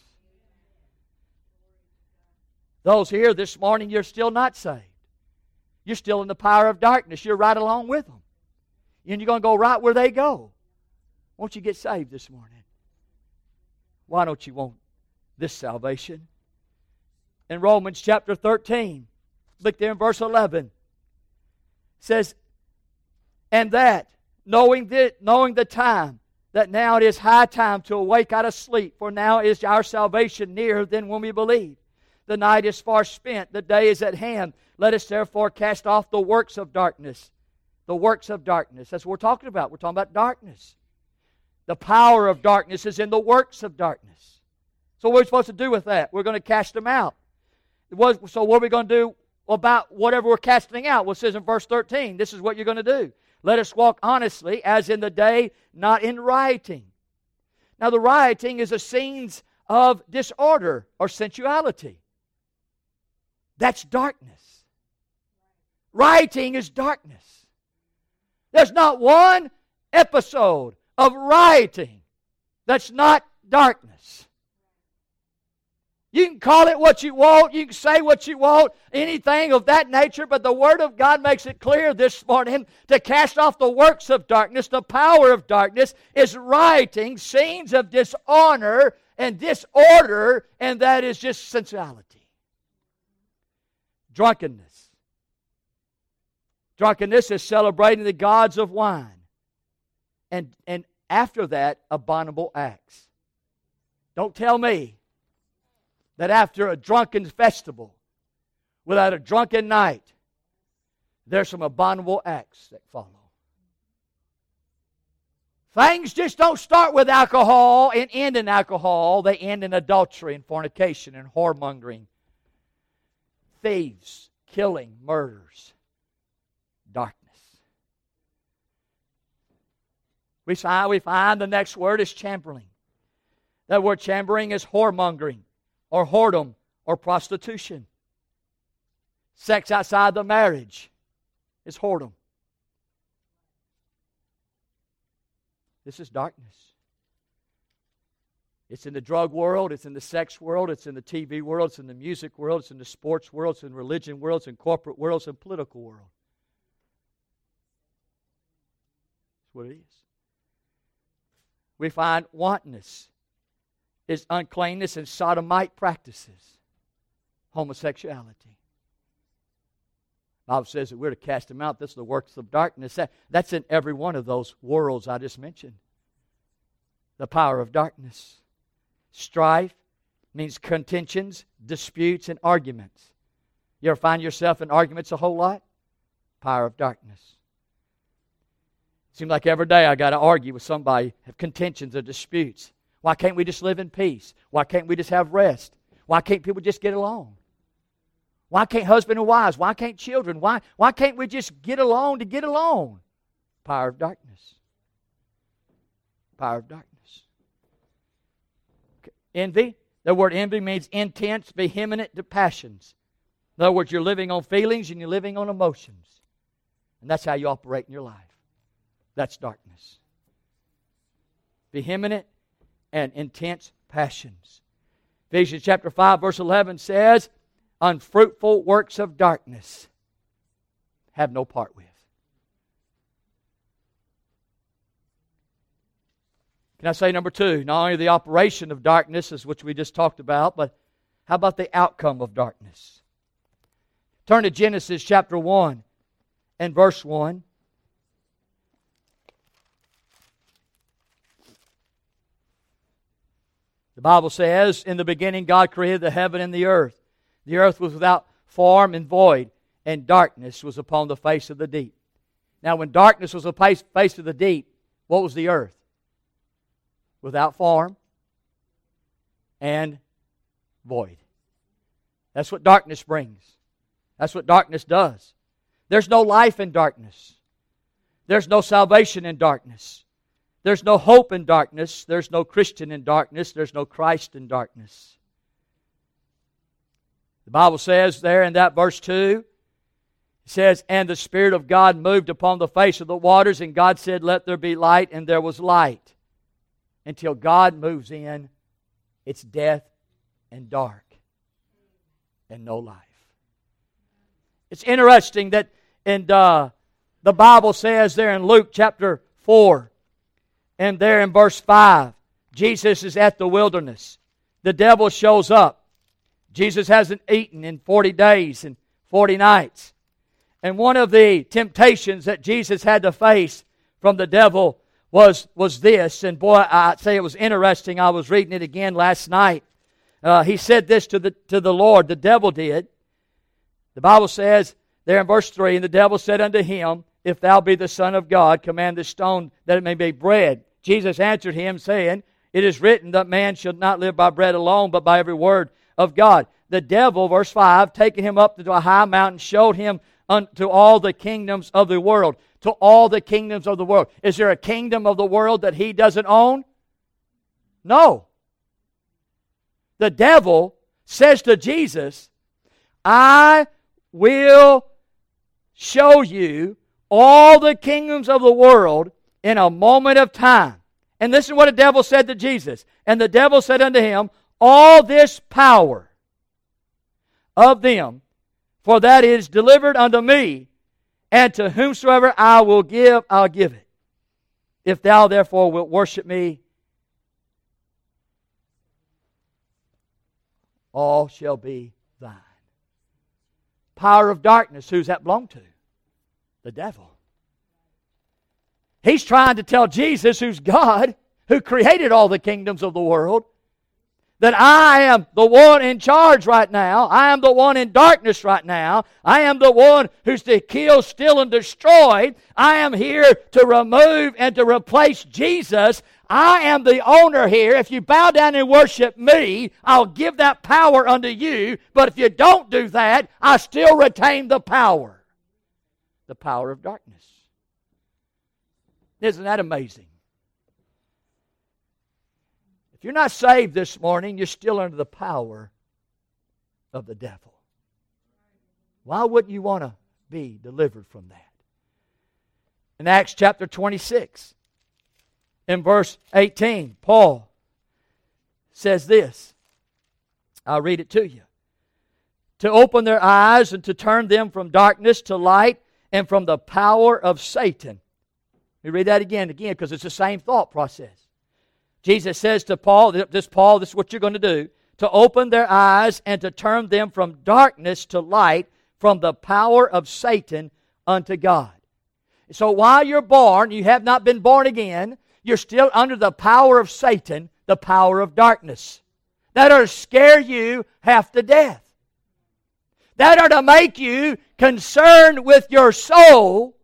Those here this morning, you're still not saved. You're still in the power of darkness. You're right along with them. And you're going to go right where they go. Won't you get saved this morning? Why don't you want this salvation? In Romans chapter 13, look there in verse 11, says, and that, knowing, the, knowing the time, that now it is high time to awake out of sleep, for now is our salvation nearer than when we believe. The night is far spent, the day is at hand. Let us therefore cast off the works of darkness. The works of darkness. That's what we're talking about. We're talking about darkness. The power of darkness is in the works of darkness. So, what are we supposed to do with that? We're going to cast them out. So, what are we going to do about whatever we're casting out? Well, it says in verse 13, this is what you're going to do. Let us walk honestly, as in the day, not in rioting, Now, the rioting is a scenes of disorder or sensuality. That's darkness. Rioting is darkness. There's not one episode of rioting that's not darkness. You can call it what you want, you can say what you want, anything of that nature, but the Word of God makes it clear this morning to cast off the works of darkness, the power of darkness is rioting, scenes of dishonor and disorder, and that is just sensuality. Drunkenness. Drunkenness is celebrating the gods of wine. And, and after that, abominable acts. Don't tell me that after a drunken festival, without a drunken night, there's some abominable acts that follow. Things just don't start with alcohol and end in alcohol. They end in adultery and fornication and whoremongering, thieves, killing, murders, darkness. We find, we find the next word is chambering. That word chambering is whoremongering or whoredom or prostitution. Sex outside the marriage is whoredom. This is darkness. It's in the drug world, it's in the sex world, it's in the TV world, it's in the music world, it's in the sports world, it's in religion world, it's in corporate world, it's in political world. That's what it is. We find wantonness is uncleanness and sodomite practices, homosexuality. Bible says that we're to cast them out. This is the works of darkness. That, that's in every one of those worlds I just mentioned. The power of darkness. Strife means contentions, disputes, and arguments. You ever find yourself in arguments a whole lot? Power of darkness. Seems like every day I got to argue with somebody, have contentions or disputes. Why can't we just live in peace? Why can't we just have rest? Why can't people just get along? Why can't husband and wives? Why can't children? Why, why can't we just get along to get along? Power of darkness. Power of darkness. Envy. The word envy means intense, vehement to passions. In other words, you're living on feelings and you're living on emotions. And that's how you operate in your life. That's darkness. Vehement and intense passions. Ephesians chapter 5, verse 11 says, Unfruitful works of darkness have no part with. Can I say number two? Not only the operation of darkness, as which we just talked about, but how about the outcome of darkness? Turn to Genesis chapter 1 and verse 1. The Bible says, In the beginning, God created the heaven and the earth. The earth was without form and void, and darkness was upon the face of the deep. Now, when darkness was upon the face of the deep, what was the earth? Without form and void. That's what darkness brings. That's what darkness does. There's no life in darkness. There's no salvation in darkness. There's no hope in darkness. There's no Christian in darkness. There's no Christ in darkness. The Bible says there in that verse 2, it says, And the Spirit of God moved upon the face of the waters, and God said, Let there be light, and there was light. Until God moves in, it's death and dark and no life. It's interesting that in uh, the Bible says there in Luke chapter 4, and there in verse 5, Jesus is at the wilderness. The devil shows up. Jesus hasn't eaten in 40 days and 40 nights. And one of the temptations that Jesus had to face from the devil was, was this. And boy, I'd say it was interesting. I was reading it again last night. Uh, he said this to the, to the Lord, the devil did. The Bible says there in verse 3 And the devil said unto him, if thou be the Son of God, command this stone that it may be bread. Jesus answered him, saying, It is written that man should not live by bread alone, but by every word of God. The devil, verse 5, taking him up to a high mountain, showed him unto all the kingdoms of the world. To all the kingdoms of the world. Is there a kingdom of the world that he doesn't own? No. The devil says to Jesus, I will show you all the kingdoms of the world in a moment of time. And this is what the devil said to Jesus. And the devil said unto him, All this power of them, for that is delivered unto me, and to whomsoever I will give, I'll give it. If thou therefore wilt worship me, all shall be thine. Power of darkness, who's that belong to? The devil. He's trying to tell Jesus, who's God, who created all the kingdoms of the world, that I am the one in charge right now. I am the one in darkness right now. I am the one who's to kill, steal, and destroy. I am here to remove and to replace Jesus. I am the owner here. If you bow down and worship me, I'll give that power unto you. But if you don't do that, I still retain the power the power of darkness. Isn't that amazing? If you're not saved this morning, you're still under the power of the devil. Why wouldn't you want to be delivered from that? In Acts chapter 26, in verse 18, Paul says this. I'll read it to you. To open their eyes and to turn them from darkness to light and from the power of Satan. Let me read that again, again, because it's the same thought process. Jesus says to Paul, this Paul, this is what you're going to do, to open their eyes and to turn them from darkness to light, from the power of Satan unto God. So while you're born, you have not been born again, you're still under the power of Satan, the power of darkness. That are scare you half to death. That are to make you concerned with your soul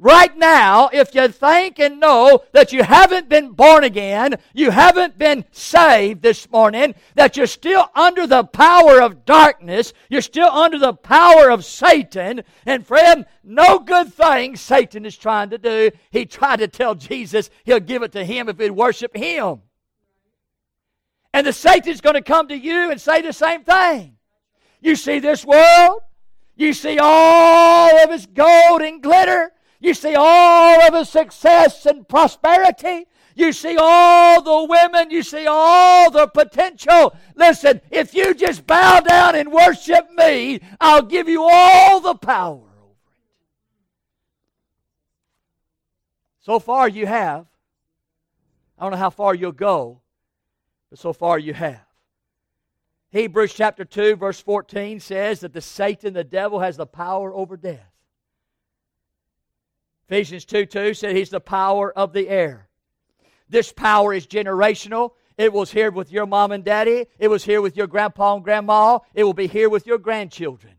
right now, if you think and know that you haven't been born again, you haven't been saved this morning, that you're still under the power of darkness, you're still under the power of Satan, and friend, no good thing Satan is trying to do. He tried to tell Jesus he'll give it to him if he'd worship him. And the Satan's going to come to you and say the same thing. You see this world? You see all of its gold and glitter? You see all of his success and prosperity. You see all the women. You see all the potential. Listen, if you just bow down and worship me, I'll give you all the power over it. So far you have. I don't know how far you'll go, but so far you have. Hebrews chapter 2, verse 14 says that the Satan, the devil, has the power over death. Ephesians 2 2 said he's the power of the air. This power is generational. It was here with your mom and daddy. It was here with your grandpa and grandma. It will be here with your grandchildren.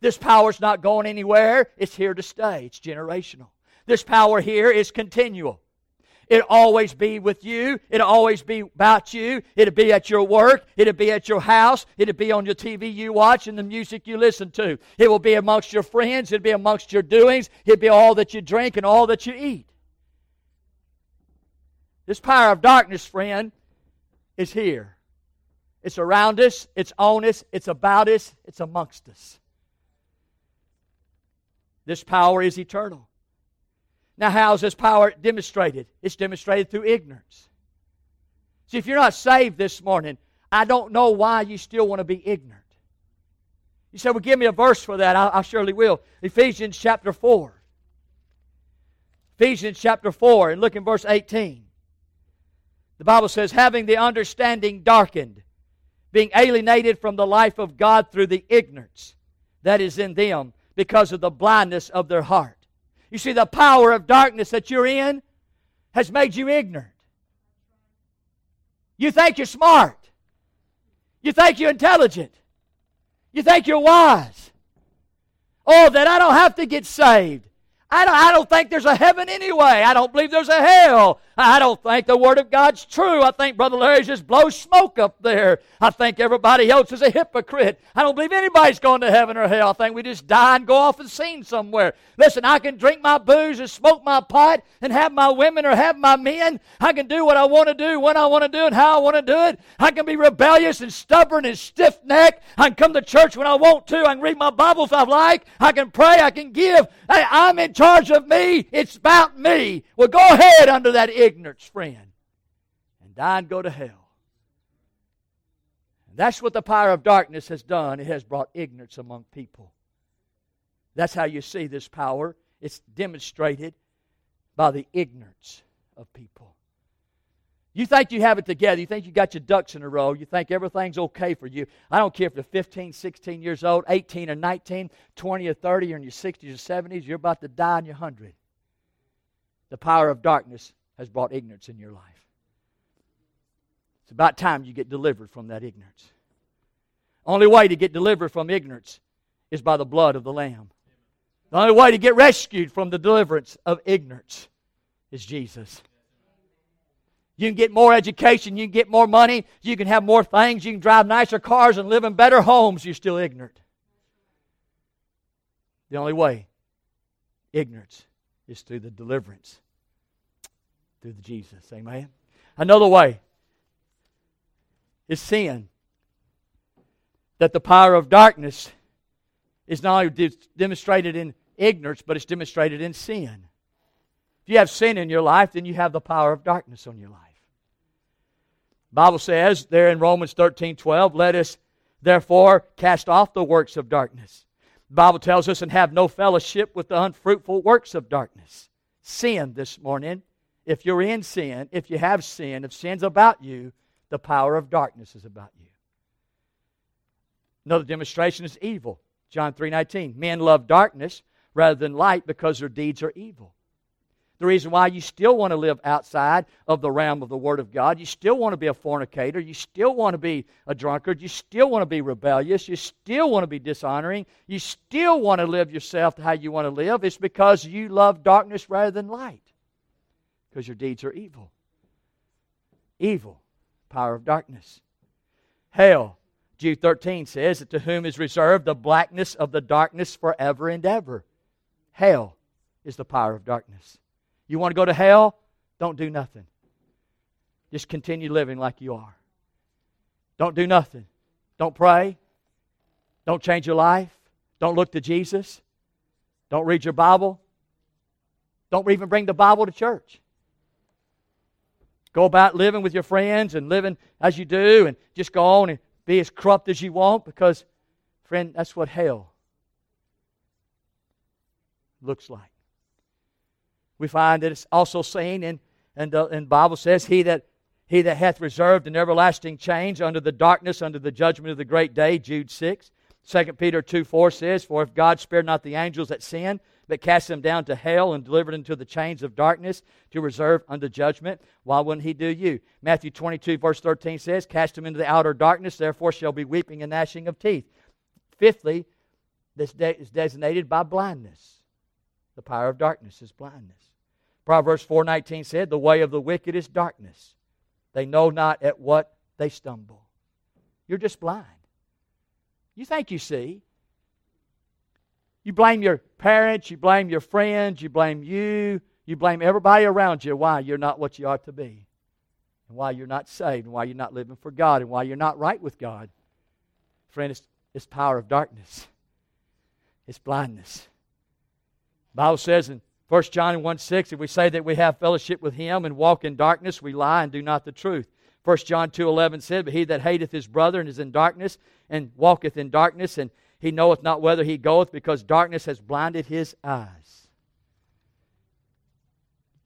This power is not going anywhere. It's here to stay. It's generational. This power here is continual. It'll always be with you. It'll always be about you. It'll be at your work. It'll be at your house. It'll be on your TV you watch and the music you listen to. It will be amongst your friends. It'll be amongst your doings. It'll be all that you drink and all that you eat. This power of darkness, friend, is here. It's around us. It's on us. It's about us. It's amongst us. This power is eternal. Now, how is this power demonstrated? It's demonstrated through ignorance. See, if you're not saved this morning, I don't know why you still want to be ignorant. You say, well, give me a verse for that. I, I surely will. Ephesians chapter 4. Ephesians chapter 4, and look in verse 18. The Bible says, having the understanding darkened, being alienated from the life of God through the ignorance that is in them because of the blindness of their heart you see, the power of darkness that you're in has made you ignorant. You think you're smart. You think you're intelligent. You think you're wise. Oh, that I don't have to get saved. I don't, I don't think there's a heaven anyway. I don't believe there's a hell. I don't think the Word of God's true. I think Brother Larry just blows smoke up there. I think everybody else is a hypocrite. I don't believe anybody's going to heaven or hell. I think we just die and go off and sing somewhere. Listen, I can drink my booze and smoke my pot and have my women or have my men. I can do what I want to do, when I want to do it, how I want to do it. I can be rebellious and stubborn and stiff necked. I can come to church when I want to. I can read my Bible if I like. I can pray. I can give. Hey, I'm in charge of me. It's about me. Well, go ahead under that ignorance, friend, and die and go to hell. And that's what the power of darkness has done. It has brought ignorance among people. That's how you see this power. It's demonstrated by the ignorance of people. You think you have it together. You think you got your ducks in a row. You think everything's okay for you. I don't care if you're 15, 16 years old, 18 or 19, 20 or 30, or in your 60s or 70s, you're about to die in your 100. The power of darkness has brought ignorance in your life. It's about time you get delivered from that ignorance. Only way to get delivered from ignorance is by the blood of the Lamb. The only way to get rescued from the deliverance of ignorance is Jesus. You can get more education, you can get more money, you can have more things, you can drive nicer cars and live in better homes, you're still ignorant. The only way, ignorance, is through the deliverance through the Jesus. Amen. Another way is sin. That the power of darkness is not only demonstrated in ignorance, but it's demonstrated in sin. If you have sin in your life, then you have the power of darkness on your life. Bible says there in Romans 13 12, let us therefore cast off the works of darkness. The Bible tells us and have no fellowship with the unfruitful works of darkness. Sin this morning, if you're in sin, if you have sin, if sin's about you, the power of darkness is about you. Another demonstration is evil. John 3:19. Men love darkness rather than light because their deeds are evil. The reason why you still want to live outside of the realm of the Word of God. You still want to be a fornicator. You still want to be a drunkard. You still want to be rebellious. You still want to be dishonoring. You still want to live yourself how you want to live. It's because you love darkness rather than light. Because your deeds are evil. Evil, power of darkness. Hell, Jude 13 says that to whom is reserved the blackness of the darkness forever and ever. Hell is the power of darkness. You want to go to hell? Don't do nothing. Just continue living like you are. Don't do nothing. Don't pray. Don't change your life. Don't look to Jesus. Don't read your Bible. Don't even bring the Bible to church. Go about living with your friends and living as you do and just go on and be as corrupt as you want because, friend, that's what hell looks like we find that it's also seen in and the Bible says, He that he that hath reserved an everlasting change under the darkness, under the judgment of the great day, Jude 6. 2 Peter 2 4 says, For if God spared not the angels that sinned, but cast them down to hell and delivered into the chains of darkness to reserve unto judgment, why wouldn't he do you? Matthew 22, verse 13 says, Cast them into the outer darkness, therefore shall be weeping and gnashing of teeth. Fifthly, this is designated by blindness. The power of darkness is blindness. Proverbs 4:19 said, "The way of the wicked is darkness. They know not at what they stumble." You're just blind. You think you see. You blame your parents, you blame your friends, you blame you, you blame everybody around you why you're not what you ought to be. And why you're not saved, and why you're not living for God, and why you're not right with God. Friend, it's, it's power of darkness. It's blindness. Bible says in 1 John 1 6, if we say that we have fellowship with him and walk in darkness, we lie and do not the truth. 1 John 2 11 said, But he that hateth his brother and is in darkness and walketh in darkness, and he knoweth not whither he goeth, because darkness has blinded his eyes.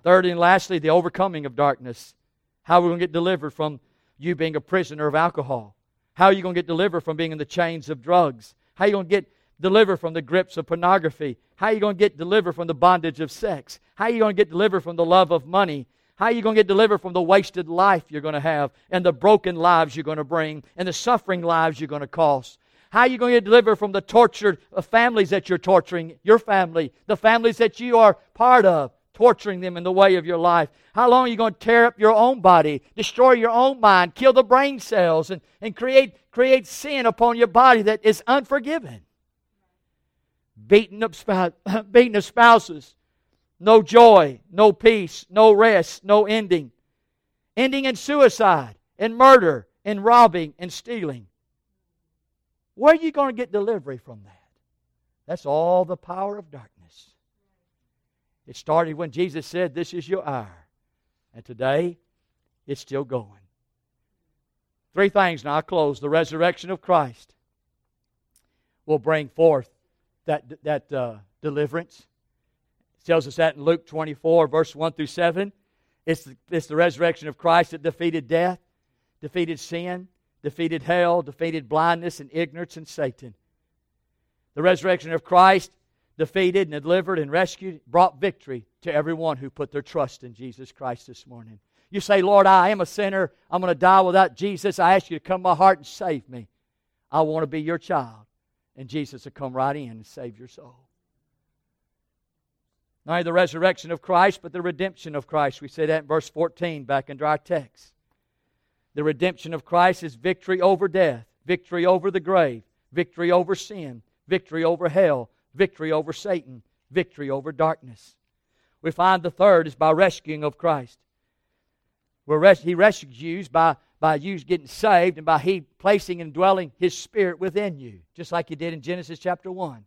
Third and lastly, the overcoming of darkness. How are we going to get delivered from you being a prisoner of alcohol? How are you going to get delivered from being in the chains of drugs? How are you going to get delivered from the grips of pornography? How are you going to get delivered from the bondage of sex? How are you going to get delivered from the love of money? How are you going to get delivered from the wasted life you're going to have and the broken lives you're going to bring and the suffering lives you're going to cause? How are you going to get delivered from the tortured uh, families that you're torturing, your family, the families that you are part of, torturing them in the way of your life? How long are you going to tear up your own body, destroy your own mind, kill the brain cells, and, and create, create sin upon your body that is unforgiven? Beating up, spouse, [CLEARS THROAT] beating of spouses, no joy, no peace, no rest, no ending. Ending in suicide, in murder, in robbing, and stealing. Where are you going to get delivery from that? That's all the power of darkness. It started when Jesus said, This is your hour. And today, it's still going. Three things, now I close. The resurrection of Christ will bring forth that, that uh, deliverance. It tells us that in Luke 24, verse 1 through 7. It's the, it's the resurrection of Christ that defeated death, defeated sin, defeated hell, defeated blindness and ignorance and Satan. The resurrection of Christ defeated and delivered and rescued, brought victory to everyone who put their trust in Jesus Christ this morning. You say, Lord, I am a sinner. I'm going to die without Jesus. I ask you to come to my heart and save me. I want to be your child. And Jesus will come right in and save your soul. Not only the resurrection of Christ, but the redemption of Christ. We say that in verse 14 back into our text. The redemption of Christ is victory over death, victory over the grave, victory over sin, victory over hell, victory over Satan, victory over darkness. We find the third is by rescuing of Christ. Where res- he rescues you by, by you getting saved and by He placing and dwelling His Spirit within you, just like He did in Genesis chapter 1.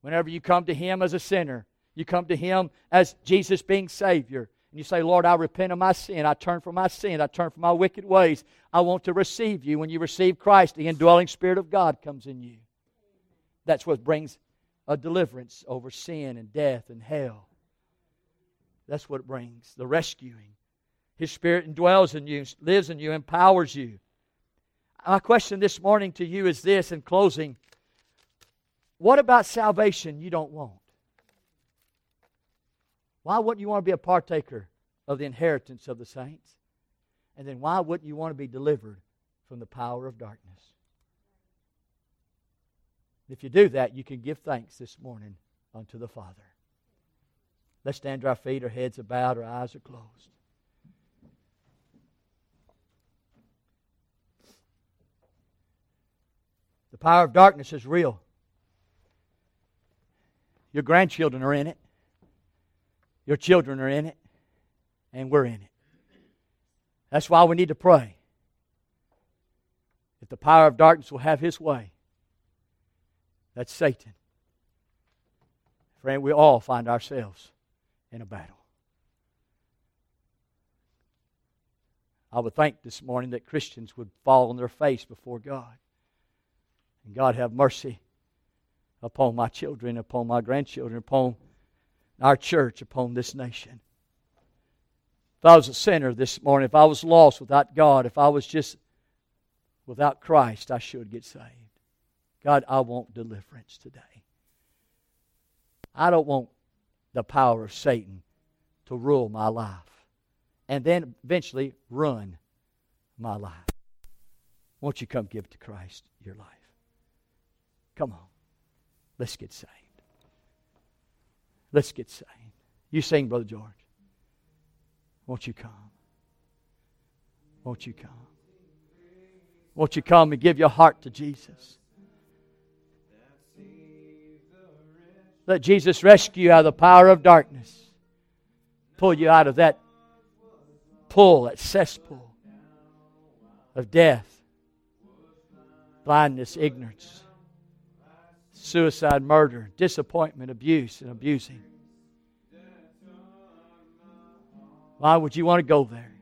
Whenever you come to Him as a sinner, you come to Him as Jesus being Savior, and you say, Lord, I repent of my sin. I turn from my sin. I turn from my wicked ways. I want to receive you. When you receive Christ, the indwelling Spirit of God comes in you. That's what brings a deliverance over sin and death and hell. That's what it brings the rescuing. His Spirit indwells in you, lives in you, empowers you. My question this morning to you is this in closing What about salvation you don't want? Why wouldn't you want to be a partaker of the inheritance of the saints? And then why wouldn't you want to be delivered from the power of darkness? If you do that, you can give thanks this morning unto the Father. Let's stand to our feet, our heads are bowed, our eyes are closed. The power of darkness is real. Your grandchildren are in it. Your children are in it, and we're in it. That's why we need to pray. If the power of darkness will have his way, that's Satan. Friend, we all find ourselves in a battle. I would think this morning that Christians would fall on their face before God. And God have mercy upon my children, upon my grandchildren, upon our church, upon this nation. If I was a sinner this morning, if I was lost without God, if I was just without Christ, I should get saved. God, I want deliverance today. I don't want the power of Satan to rule my life and then eventually run my life. Won't you come give to Christ your life? Come on. Let's get saved. Let's get saved. You sing, Brother George. Won't you come? Won't you come? Won't you come and give your heart to Jesus? Let Jesus rescue you out of the power of darkness. Pull you out of that pull, that cesspool of death, blindness, ignorance suicide, murder, disappointment, abuse, and abusing. Why would you want to go there?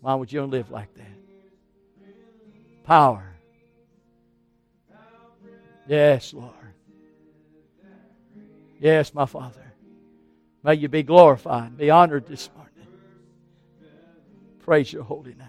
Why would you want to live like that? Power. Yes, Lord. Yes, my Father. May you be glorified, be honored this morning. Praise your holy name.